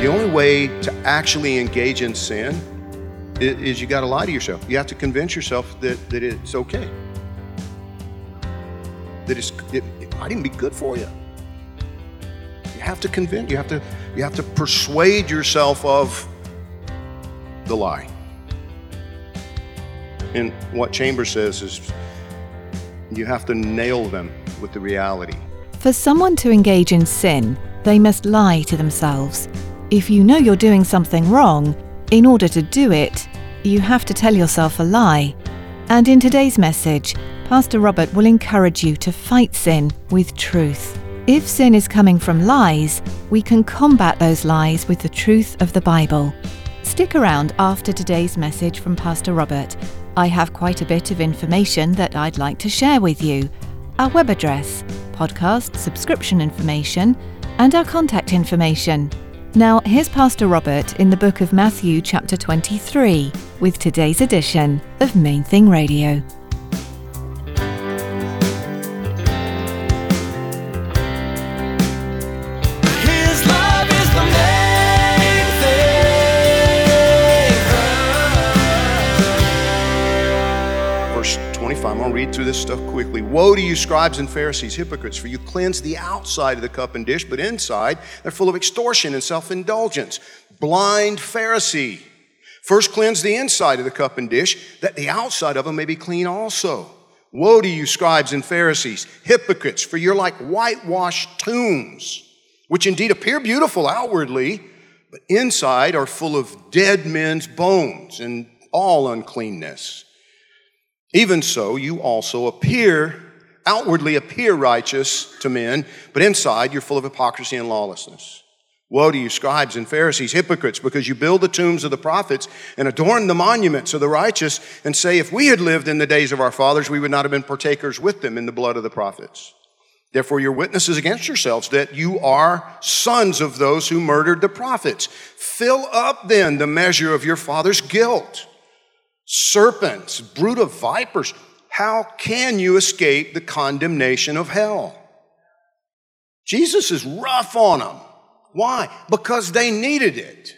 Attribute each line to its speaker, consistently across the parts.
Speaker 1: The
Speaker 2: only way to actually engage in sin i- is you got to lie to yourself. You have to convince yourself that, that it's okay. That it's, it, it might even be good for you. You have to convince, you have to, you have to persuade yourself of the lie. And what Chambers says is you have to nail them with the reality.
Speaker 3: For someone to engage in sin, they must lie to themselves. If you know you're doing something wrong, in order to do it, you have to tell yourself a lie. And in today's message, Pastor Robert will encourage you to fight sin with truth. If sin is coming from lies, we can combat those lies with the truth of the Bible. Stick around after today's message from Pastor Robert. I have quite a bit of information that I'd like to share with you. Our web address, podcast subscription information, and our contact information. Now, here's Pastor Robert in the book of Matthew, chapter 23, with today's edition of Main Thing Radio.
Speaker 2: Read through this stuff quickly. Woe to you, scribes and Pharisees, hypocrites, for you cleanse the outside of the cup and dish, but inside they're full of extortion and self indulgence. Blind Pharisee. First cleanse the inside of the cup and dish, that the outside of them may be clean also. Woe to you, scribes and Pharisees, hypocrites, for you're like whitewashed tombs, which indeed appear beautiful outwardly, but inside are full of dead men's bones and all uncleanness. Even so, you also appear, outwardly appear righteous to men, but inside you're full of hypocrisy and lawlessness. Woe to you, scribes and Pharisees, hypocrites, because you build the tombs of the prophets and adorn the monuments of the righteous, and say, If we had lived in the days of our fathers, we would not have been partakers with them in the blood of the prophets. Therefore, you're witnesses against yourselves that you are sons of those who murdered the prophets. Fill up then the measure of your father's guilt serpents, brood of vipers, how can you escape the condemnation of hell? Jesus is rough on them. Why? Because they needed it.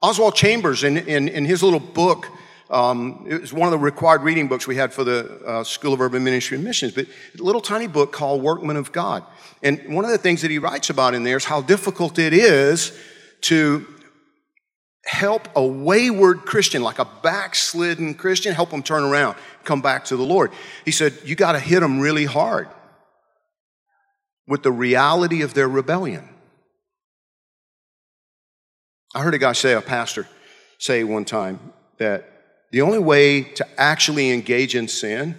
Speaker 2: Oswald Chambers, in, in, in his little book, um, it was one of the required reading books we had for the uh, School of Urban Ministry and Missions, but a little tiny book called Workmen of God. And one of the things that he writes about in there is how difficult it is to help a wayward Christian, like a backslidden Christian, help them turn around, come back to the Lord. He said, You got to hit them really hard with the reality of their rebellion. I heard a guy say, a pastor say one time, that the only way to actually engage in sin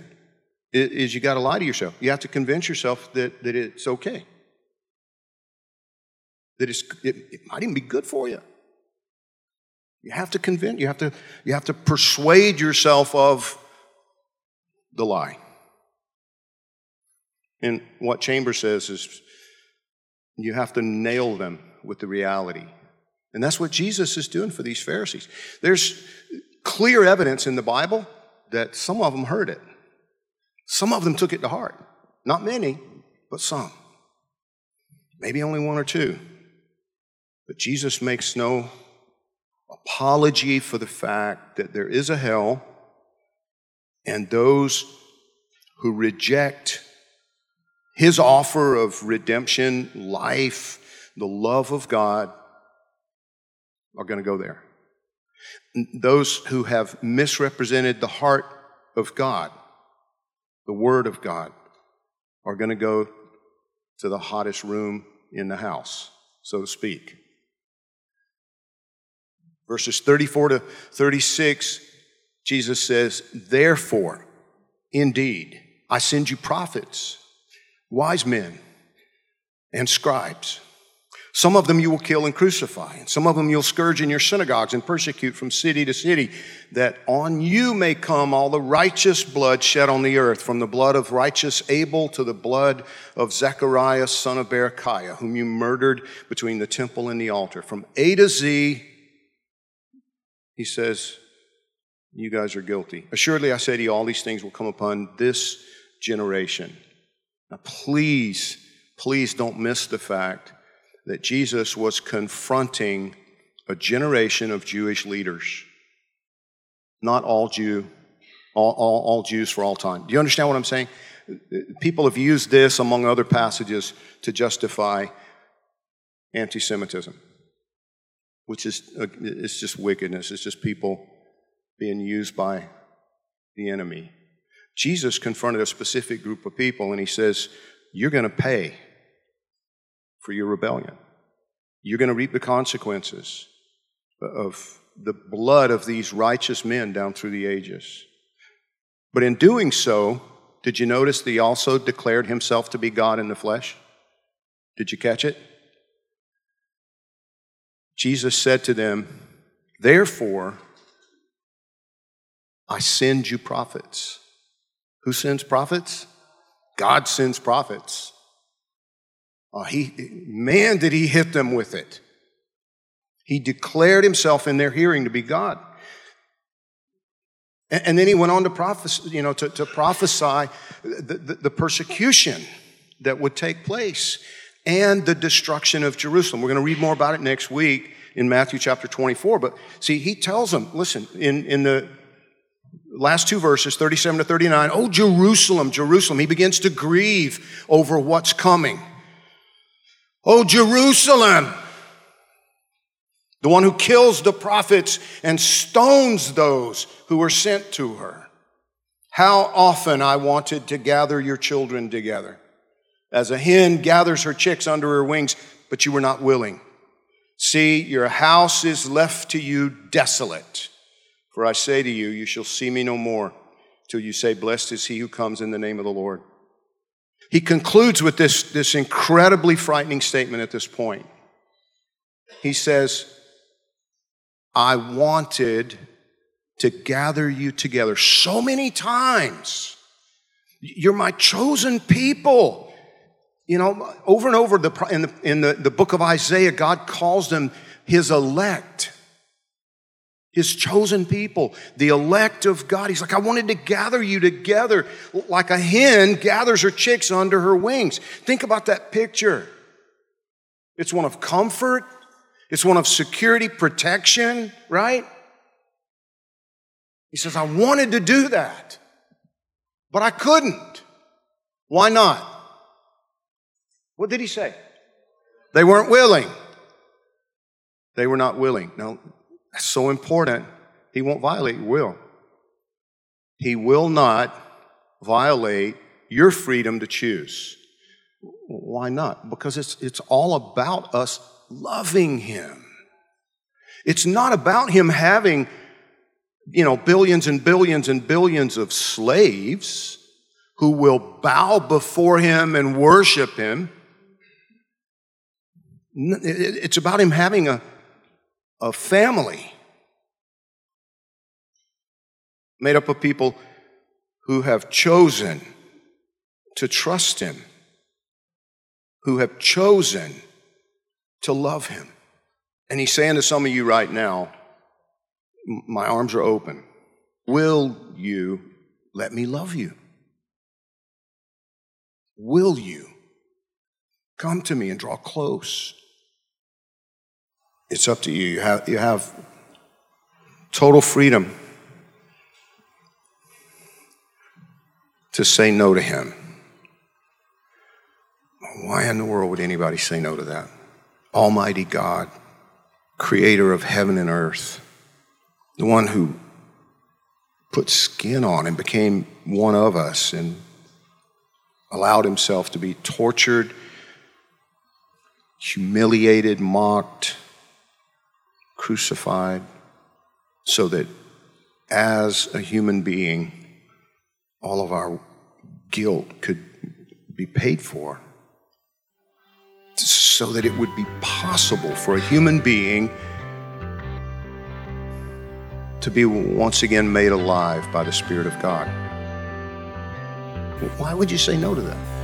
Speaker 2: i- is you got to lie to yourself. You have to convince yourself that, that it's okay, that it's, it, it might even be good for you. You have to convince, you have to, you have to persuade yourself of the lie. And what Chambers says is you have to nail them with the reality. And that's what Jesus is doing for these Pharisees. There's clear evidence in the Bible that some of them heard it. Some of them took it to heart. Not many, but some. Maybe only one or two. But Jesus makes no apology for the fact that there is a hell, and those who reject his offer of redemption, life, the love of God are going to go there. Those who have misrepresented the heart of God, the Word of God, are going to go to the hottest room in the house, so to speak. Verses 34 to 36, Jesus says, Therefore, indeed, I send you prophets, wise men, and scribes. Some of them you will kill and crucify, and some of them you'll scourge in your synagogues and persecute from city to city, that on you may come all the righteous blood shed on the earth, from the blood of righteous Abel to the blood of Zechariah, son of Berechiah, whom you murdered between the temple and the altar. From A to Z, he says, You guys are guilty. Assuredly, I say to you, all these things will come upon this generation. Now, please, please don't miss the fact that Jesus was confronting a generation of Jewish leaders. Not all Jew, all, all, all Jews for all time. Do you understand what I'm saying? People have used this, among other passages, to justify anti Semitism, which is uh, it's just wickedness. It's just people being used by the enemy. Jesus confronted a specific group of people and he says, You're going to pay for your rebellion. You're going to reap the consequences of the blood of these righteous men down through the ages. But in doing so, did you notice that he also declared himself to be God in the flesh? Did you catch it? Jesus said to them, Therefore, I send you prophets. Who sends prophets? God sends prophets. Oh, he, man, did he hit them with it. He declared himself in their hearing to be God. And, and then he went on to prophesy, you know, to, to prophesy the, the, the persecution that would take place and the destruction of Jerusalem. We're going to read more about it next week in Matthew chapter 24. But see, he tells them, listen, in, in the last two verses, 37 to 39, oh, Jerusalem, Jerusalem, he begins to grieve over what's coming. Oh, Jerusalem, the one who kills the prophets and stones those who were sent to her. How often I wanted to gather your children together, as a hen gathers her chicks under her wings, but you were not willing. See, your house is left to you desolate. For I say to you, you shall see me no more till you say, Blessed is he who comes in the name of the Lord. He concludes with this, this incredibly frightening statement at this point. He says, I wanted to gather you together so many times. You're my chosen people. You know, over and over the, in, the, in the, the book of Isaiah, God calls them his elect his chosen people, the elect of God. He's like, I wanted to gather you together like a hen gathers her chicks under her wings. Think about that picture. It's one of comfort, it's one of security, protection, right? He says, I wanted to do that, but I couldn't. Why not? What did he say? They weren't willing. They were not willing. Now, that's so important. He won't violate your will. He will not violate your freedom to choose. Why not? Because it's, it's all about us loving Him. It's not about Him having, you know, billions and billions and billions of slaves who will bow before Him and worship Him. It's about Him having a, a family made up of people who have chosen to trust Him, who have chosen to love Him. And He's saying to some of you right now, My arms are open. Will you let me love you? Will you come to me and draw close? It's up to you. You have, you have total freedom to say no to him. Why in the world would anybody say no to that? Almighty God, creator of heaven and earth, the one who put skin on and became one of us and allowed himself to be tortured humiliated, mocked, crucified, so that as a human being, all of our guilt could be paid for. So that it would be possible for a human being to be once again made alive by the Spirit of God. Why would you say no to that?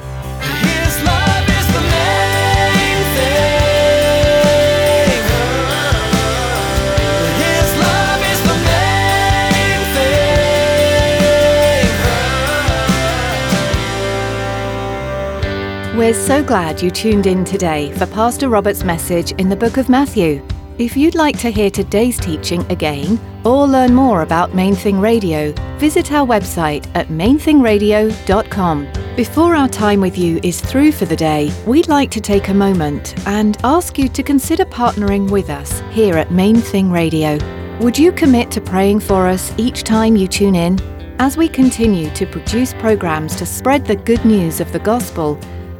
Speaker 3: We're so glad you tuned in today for Pastor Robert's message in the book of Matthew. If you'd like to hear today's teaching again or learn more about Main Thing Radio, visit our website at mainthingradio.com. Before our time with you is through for the day, we'd like to take a moment and ask you to consider partnering with us here at Main Thing Radio. Would you commit to praying for us each time you tune in? As we continue to produce programs to spread the good news of the gospel,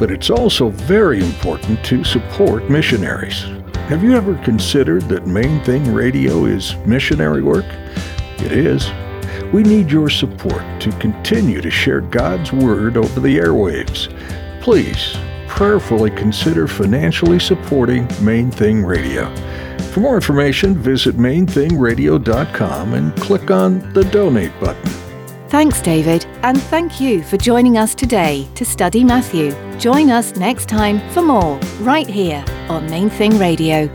Speaker 4: But it's also very important to support missionaries. Have you ever considered that Main Thing Radio is missionary work? It is. We need your support to continue to share God's Word over the airwaves. Please prayerfully consider financially supporting Main Thing Radio. For more information, visit mainthingradio.com and click on the donate button.
Speaker 3: Thanks, David, and thank you for joining us today to study Matthew. Join us next time for more, right here on Main Thing Radio.